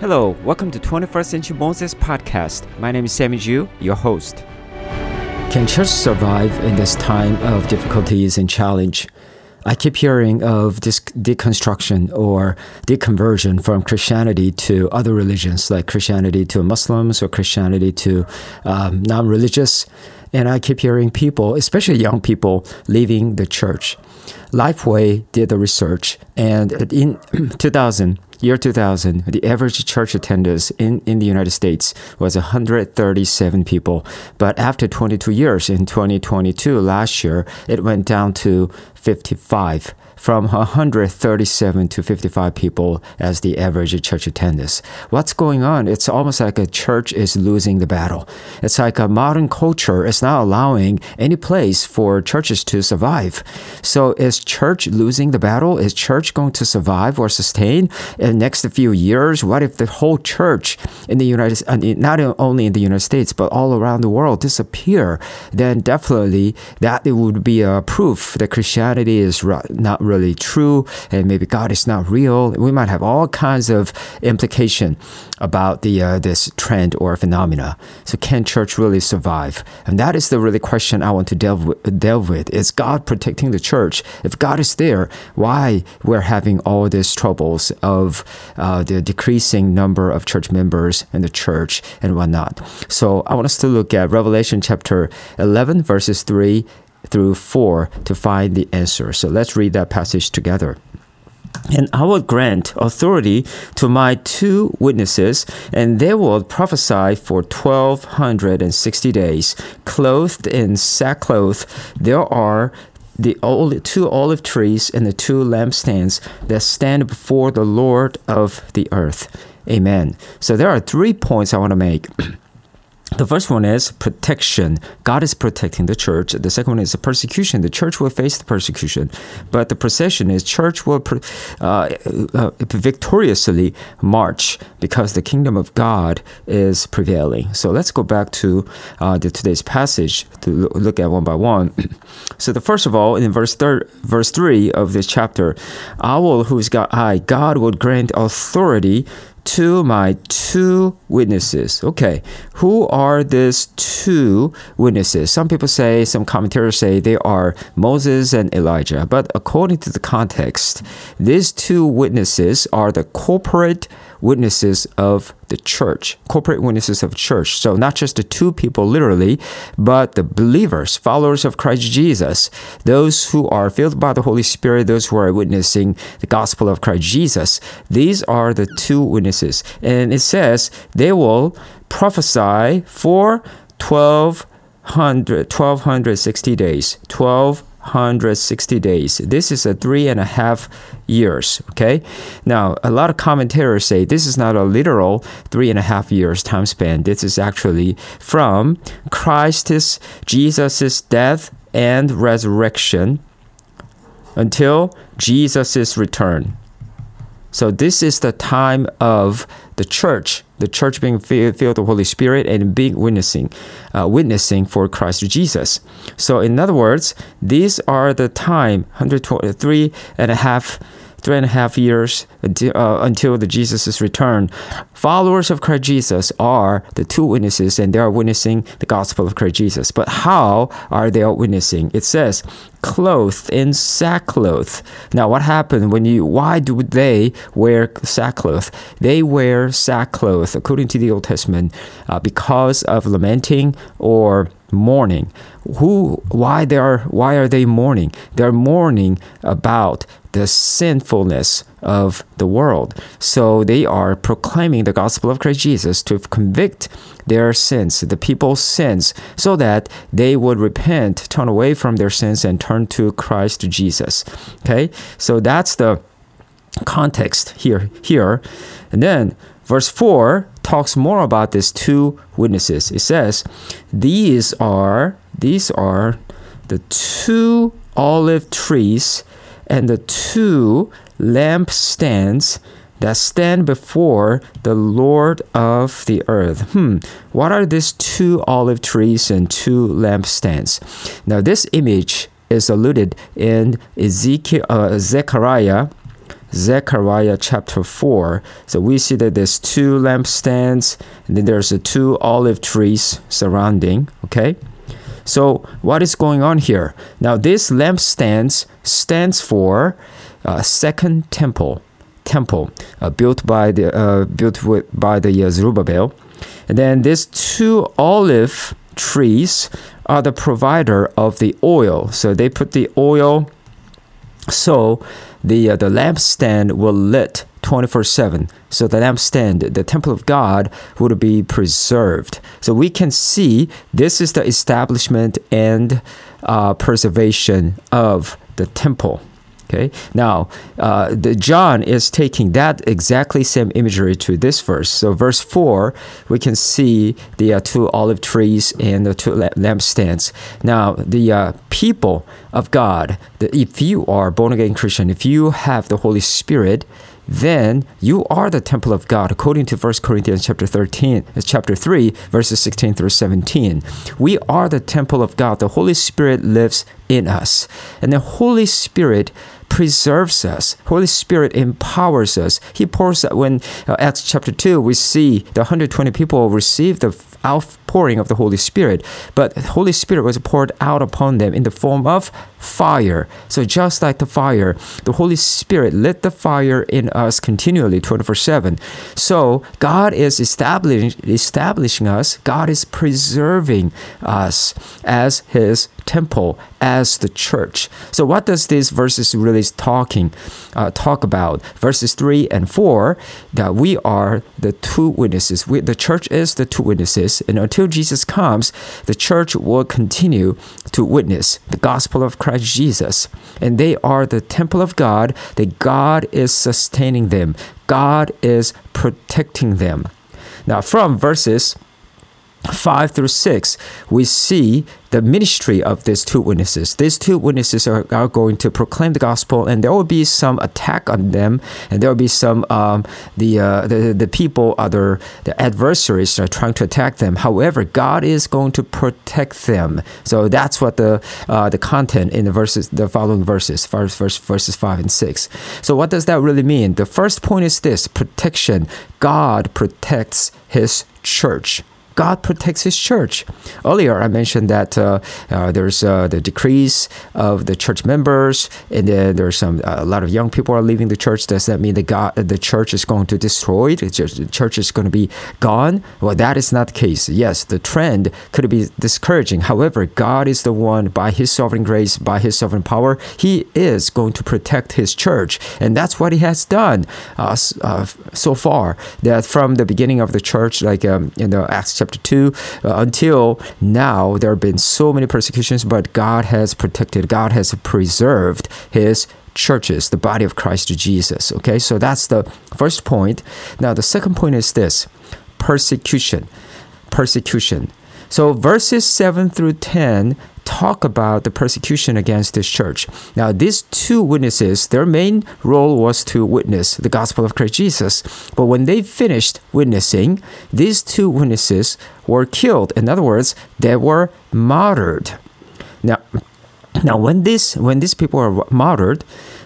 Hello, welcome to 21st Century Moses podcast. My name is Sammy Ju, your host. Can church survive in this time of difficulties and challenge? I keep hearing of this deconstruction or deconversion from Christianity to other religions, like Christianity to Muslims or Christianity to um, non religious. And I keep hearing people, especially young people, leaving the church. Lifeway did the research, and in 2000, year 2000, the average church attendance in, in the United States was 137 people. But after 22 years, in 2022, last year, it went down to 55 from 137 to 55 people as the average church attendance. What's going on? It's almost like a church is losing the battle. It's like a modern culture is not allowing any place for churches to survive. So is church losing the battle? Is church going to survive or sustain in the next few years? What if the whole church in the United uh, not only in the United States but all around the world disappear? Then definitely that it would be a proof that Christianity is not really true and maybe God is not real. We might have all kinds of implication about the uh, this trend or phenomena. So can church really survive? And that is the really question I want to delve with, delve with. Is God protecting the church? If God is there, why we're having all these troubles of uh, the decreasing number of church members in the church and whatnot? So I want us to look at Revelation chapter 11 verses 3 through 4 to find the answer. So let's read that passage together. And I will grant authority to my two witnesses, and they will prophesy for twelve hundred and sixty days, clothed in sackcloth. There are the two olive trees and the two lampstands that stand before the Lord of the earth. Amen. So there are three points I want to make. The first one is protection. God is protecting the church. The second one is persecution. The church will face the persecution, but the procession is church will uh, uh, victoriously march because the kingdom of God is prevailing. So let's go back to uh, the, today's passage to look at one by one. so the first of all, in verse third, verse three of this chapter, I will, who's God, I, God will grant authority to my two witnesses. Okay, who are these two witnesses? Some people say, some commentators say they are Moses and Elijah. But according to the context, these two witnesses are the corporate witnesses of the church, corporate witnesses of church. So not just the two people literally, but the believers, followers of Christ Jesus, those who are filled by the Holy Spirit, those who are witnessing the gospel of Christ Jesus. These are the two witnesses. And it says they will prophesy for 1200, 1260 days. 12 160 days. This is a three and a half years. Okay. Now, a lot of commentators say this is not a literal three and a half years time span. This is actually from Christ's, Jesus's death and resurrection until Jesus' return. So this is the time of the church, the church being filled with the Holy Spirit and being witnessing, uh, witnessing for Christ Jesus. So in other words, these are the time, 123 and a half three and a half years until, uh, until the Jesus' return. Followers of Christ Jesus are the two witnesses, and they are witnessing the gospel of Christ Jesus. But how are they witnessing? It says, clothed in sackcloth. Now, what happened when you? Why do they wear sackcloth? They wear sackcloth, according to the Old Testament, uh, because of lamenting or mourning. Who? Why they are? Why are they mourning? They're mourning about the sinfulness of the world. So they are proclaiming the gospel of Christ Jesus to convict their sins, the people's sins, so that they would repent, turn away from their sins, and turn to Christ Jesus. Okay, so that's the context here. Here, and then verse four talks more about these two witnesses. It says, "These are these are the two olive trees." and the two lampstands that stand before the Lord of the earth. Hmm, what are these two olive trees and two lampstands? Now, this image is alluded in Ezekiel, uh, Zechariah Zechariah chapter 4. So we see that there's two lampstands, and then there's two olive trees surrounding, okay? So what is going on here? Now this lampstands stands for uh, second temple, temple uh, built by the uh, built with, by the uh, Zerubbabel, and then these two olive trees are the provider of the oil. So they put the oil so the uh, the lampstand will lit 24/7. So the lampstand, the temple of God, would be preserved. So we can see this is the establishment and uh, preservation of the temple. Okay. Now, uh, the John is taking that exactly same imagery to this verse. So, verse four, we can see the uh, two olive trees and the two lampstands. Now, the uh, people of God, the, if you are born again Christian, if you have the Holy Spirit, then you are the temple of God, according to 1 Corinthians chapter 13, uh, chapter 3, verses 16 through 17. We are the temple of God. The Holy Spirit lives in us. And the Holy Spirit preserves us. Holy Spirit empowers us. He pours out when uh, Acts chapter 2 we see the 120 people receive the outpouring of the Holy Spirit, but the Holy Spirit was poured out upon them in the form of fire. So just like the fire, the Holy Spirit lit the fire in us continually 24/7. So God is establishing establishing us, God is preserving us as his temple as the church. So what does these verses really talking uh, talk about? Verses three and four that we are the two witnesses. We, the church is the two witnesses, and until Jesus comes, the church will continue to witness the gospel of Christ Jesus, and they are the temple of God. That God is sustaining them. God is protecting them. Now, from verses 5 through 6, we see the ministry of these two witnesses. These two witnesses are, are going to proclaim the gospel, and there will be some attack on them, and there will be some um, the, uh, the the people, other the adversaries are trying to attack them. However, God is going to protect them. So that's what the uh, the content in the verses, the following verses, verse, verse, verses five and six. So what does that really mean? The first point is this: protection. God protects His church. God protects His church. Earlier, I mentioned that uh, uh, there's uh, the decrease of the church members, and then there's some a lot of young people are leaving the church. Does that mean that God, the church is going to destroy it? The church is going to be gone? Well, that is not the case. Yes, the trend could be discouraging. However, God is the one, by His sovereign grace, by His sovereign power, He is going to protect His church, and that's what He has done uh, uh, so far. That from the beginning of the church, like um, in the Acts chapter chapter 2 uh, until now there have been so many persecutions but god has protected god has preserved his churches the body of christ jesus okay? So that's the first point. Now the second point is this persecution persecution. So verses 7 through 10 talk about the persecution against this church. Now, these two witnesses, their main role was to witness the gospel of Christ Jesus. But when they finished witnessing, these two witnesses were killed. In other words, they were martyred. Now, now when this when these people were martyred,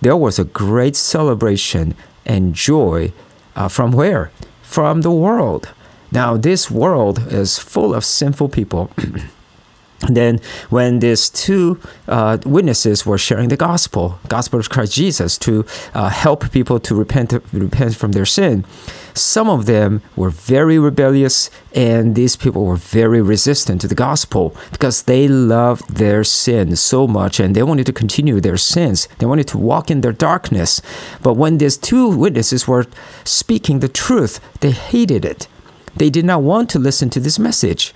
there was a great celebration and joy uh, from where? From the world. Now, this world is full of sinful people. then when these two uh, witnesses were sharing the gospel gospel of christ jesus to uh, help people to repent repent from their sin some of them were very rebellious and these people were very resistant to the gospel because they loved their sin so much and they wanted to continue their sins. They wanted to walk in their darkness. But when these two witnesses were speaking the truth they hated it. They did not want to listen to this message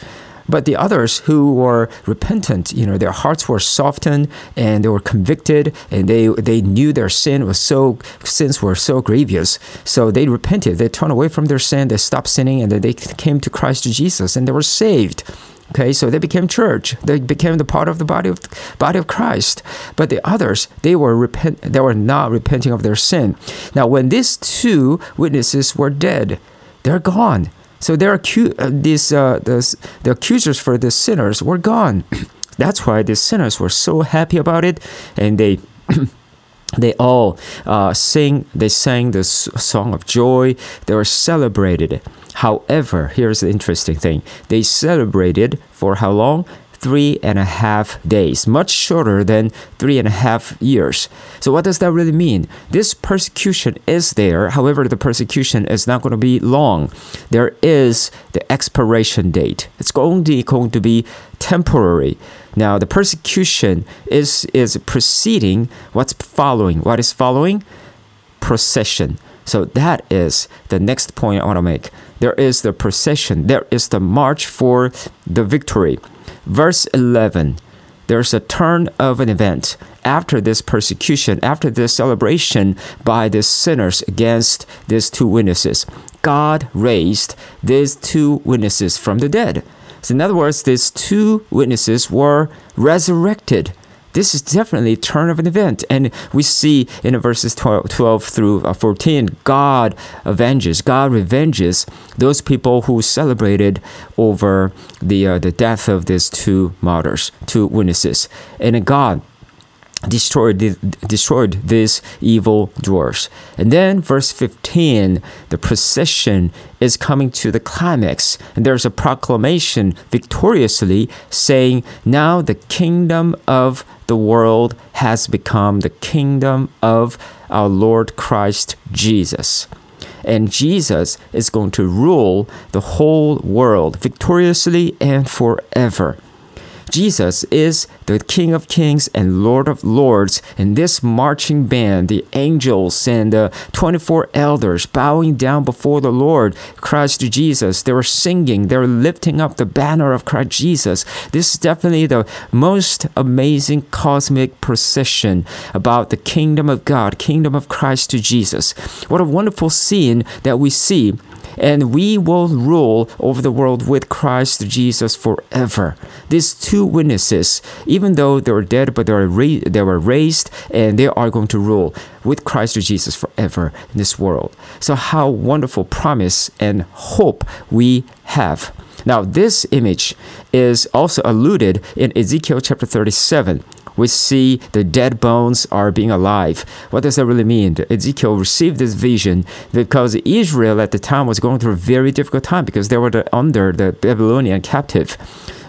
but the others who were repentant, you know, their hearts were softened and they were convicted and they they knew their sin was so sins were so grievous. So they repented. They turned away from their sin. They stopped sinning and then they came to Christ Jesus and they were saved. Okay, so they became church. They became the part of the body of body of Christ. But the others, they were repent. They were not repenting of their sin. Now, when these two witnesses were dead, they're gone. So their acu- uh, these uh, the, accusers for the sinners were gone. That's why the sinners were so happy about it, and they they all uh, sing they sang the song of joy. They were celebrated. However here's the interesting thing. They celebrated for how long three and a half days, much shorter than three and a half years. So, what does that really mean? This persecution is there, however, the persecution is not going to be long. There is the expiration date, it's only going to be temporary. Now, the persecution is, is preceding what's following. What is following? Procession. So that is the next point I want to make. There is the procession, there is the march for the victory. Verse 11 there's a turn of an event after this persecution, after this celebration by the sinners against these two witnesses. God raised these two witnesses from the dead. So, in other words, these two witnesses were resurrected this is definitely a turn of an event. And we see in verses 12, 12 through uh, 14, God avenges, God revenges those people who celebrated over the, uh, the death of these two martyrs, two witnesses. And God destroyed destroyed these evil doers. And then verse 15, the procession is coming to the climax, and there's a proclamation victoriously saying, "Now the kingdom of the world has become the kingdom of our Lord Christ Jesus." And Jesus is going to rule the whole world victoriously and forever. Jesus is the King of Kings and Lord of Lords, and this marching band, the angels and the 24 elders bowing down before the Lord, Christ to Jesus, they were singing, they were lifting up the banner of Christ Jesus. This is definitely the most amazing cosmic procession about the kingdom of God, kingdom of Christ to Jesus. What a wonderful scene that we see and we will rule over the world with Christ Jesus forever. These two witnesses, even though they were dead, but they were, ra- they were raised and they are going to rule with Christ Jesus forever in this world. So, how wonderful promise and hope we have. Now, this image is also alluded in Ezekiel chapter 37 we see the dead bones are being alive. What does that really mean? Ezekiel received this vision because Israel at the time was going through a very difficult time because they were under the Babylonian captive.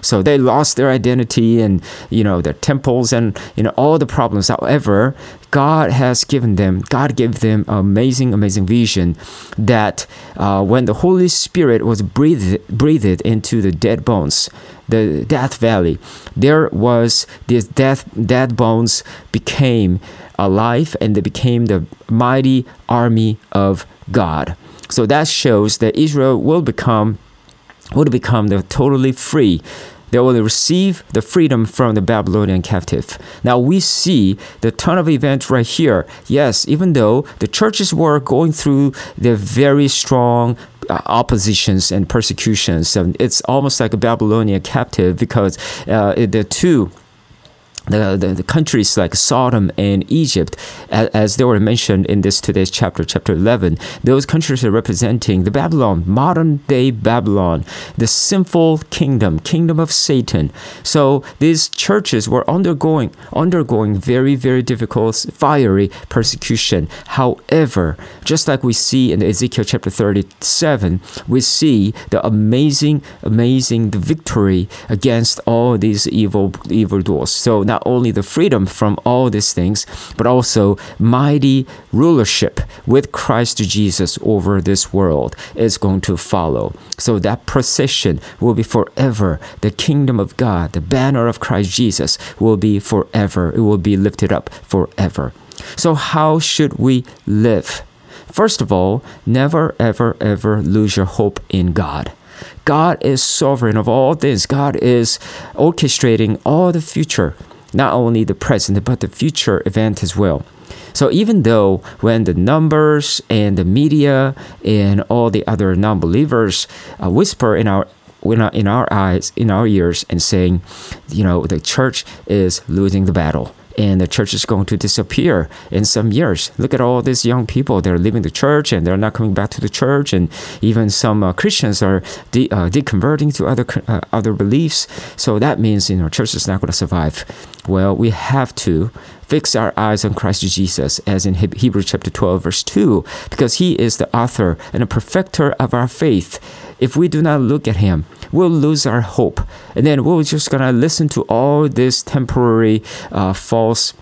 So they lost their identity and you know their temples and you know all the problems. However, God has given them, God gave them amazing, amazing vision that uh, when the Holy Spirit was breathed, breathed into the dead bones, the Death Valley, there was these death, dead bones became alive and they became the mighty army of God. So that shows that Israel will become would become the totally free they will receive the freedom from the Babylonian captive. Now we see the turn of events right here. Yes, even though the churches were going through the very strong uh, oppositions and persecutions, and it's almost like a Babylonian captive because uh, the two the, the, the, countries like Sodom and Egypt, as, as, they were mentioned in this today's chapter, chapter 11, those countries are representing the Babylon, modern day Babylon, the sinful kingdom, kingdom of Satan. So these churches were undergoing, undergoing very, very difficult, fiery persecution. However, just like we see in Ezekiel chapter 37, we see the amazing, amazing victory against all these evil, evil doers. So now not only the freedom from all these things, but also mighty rulership with Christ Jesus over this world is going to follow. So that procession will be forever. The kingdom of God, the banner of Christ Jesus will be forever. It will be lifted up forever. So, how should we live? First of all, never, ever, ever lose your hope in God. God is sovereign of all things. God is orchestrating all the future not only the present but the future event as well. So even though when the numbers and the media and all the other non-believers uh, whisper in our in our eyes, in our ears, and saying, you know, the church is losing the battle and the church is going to disappear in some years. Look at all these young people; they're leaving the church and they're not coming back to the church, and even some uh, Christians are de- uh, deconverting to other uh, other beliefs. So that means you know, church is not going to survive. Well, we have to fix our eyes on Christ Jesus, as in Hebrews chapter 12, verse 2, because he is the author and the perfecter of our faith. If we do not look at him, we'll lose our hope. And then we're just going to listen to all this temporary uh, false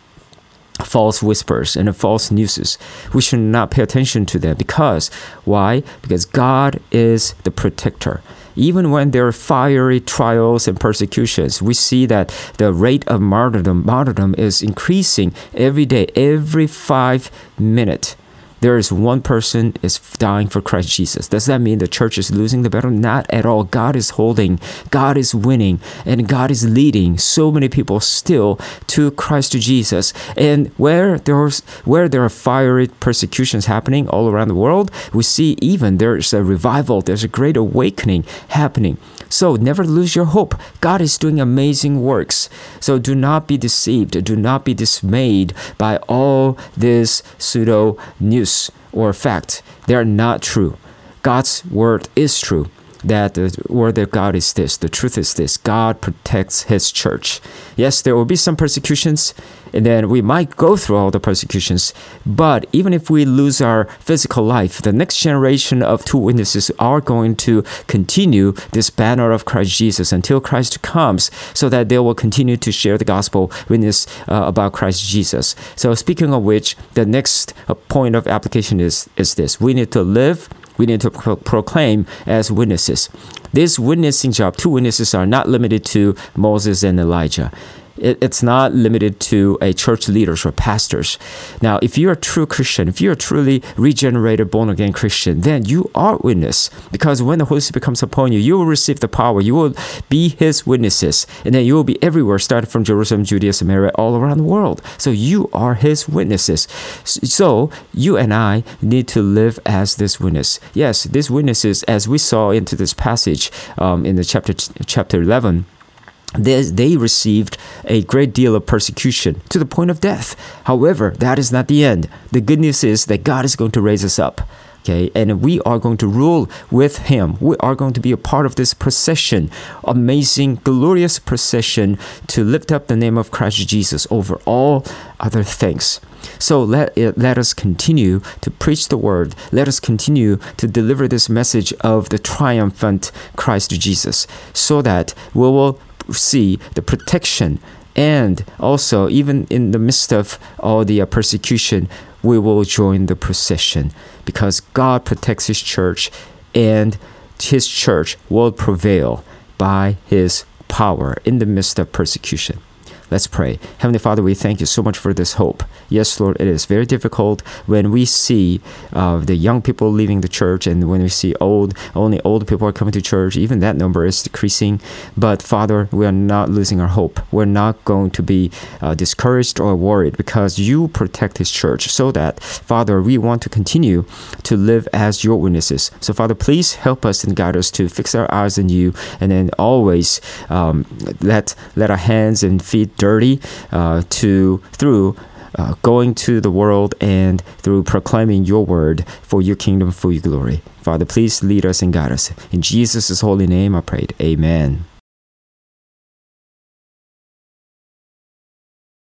false whispers and false newses. We should not pay attention to them because why? Because God is the protector even when there are fiery trials and persecutions, we see that the rate of martyrdom, martyrdom is increasing every day, every five minutes there is one person is dying for Christ Jesus. Does that mean the church is losing the battle? Not at all. God is holding, God is winning, and God is leading so many people still to Christ Jesus. And where there's where there are fiery persecutions happening all around the world, we see even there's a revival, there's a great awakening happening. So never lose your hope. God is doing amazing works. So do not be deceived. Do not be dismayed by all this pseudo news or fact. They are not true. God's word is true that the word of God is this. The truth is this. God protects his church. Yes, there will be some persecutions, and then we might go through all the persecutions. But even if we lose our physical life, the next generation of two witnesses are going to continue this banner of Christ Jesus until Christ comes, so that they will continue to share the gospel witness uh, about Christ Jesus. So, speaking of which, the next uh, point of application is is this: we need to live we need to pro- proclaim as witnesses. This witnessing job, two witnesses are not limited to Moses and Elijah it, it's not limited to a church leaders or pastors. Now, if you're a true Christian, if you're a truly regenerated, born again Christian, then you are witness because when the Holy Spirit comes upon you, you will receive the power. You will be His witnesses, and then you will be everywhere, starting from Jerusalem, Judea, Samaria, all around the world. So you are His witnesses. So you and I need to live as this witness. Yes, these witnesses, as we saw into this passage um, in the chapter chapter eleven they, they received a great deal of persecution to the point of death. However, that is not the end. The good news is that God is going to raise us up. Okay, and we are going to rule with him. We are going to be a part of this procession, amazing, glorious procession to lift up the name of Christ Jesus over all other things. So let, let us continue to preach the word. Let us continue to deliver this message of the triumphant Christ Jesus so that we will see the protection and also even in the midst of all the uh, persecution we will join the procession because god protects his church and his church will prevail by his power in the midst of persecution Let's pray. Heavenly Father, we thank you so much for this hope. Yes, Lord, it is very difficult when we see uh, the young people leaving the church and when we see old, only old people are coming to church. Even that number is decreasing. But Father, we are not losing our hope. We're not going to be uh, discouraged or worried because you protect His church so that, Father, we want to continue to live as your witnesses. So, Father, please help us and guide us to fix our eyes on you and then always um, let, let our hands and feet dirty uh, to through uh, going to the world and through proclaiming your word for your kingdom, for your glory. Father, please lead us and guide us. In Jesus' holy name I prayed. Amen.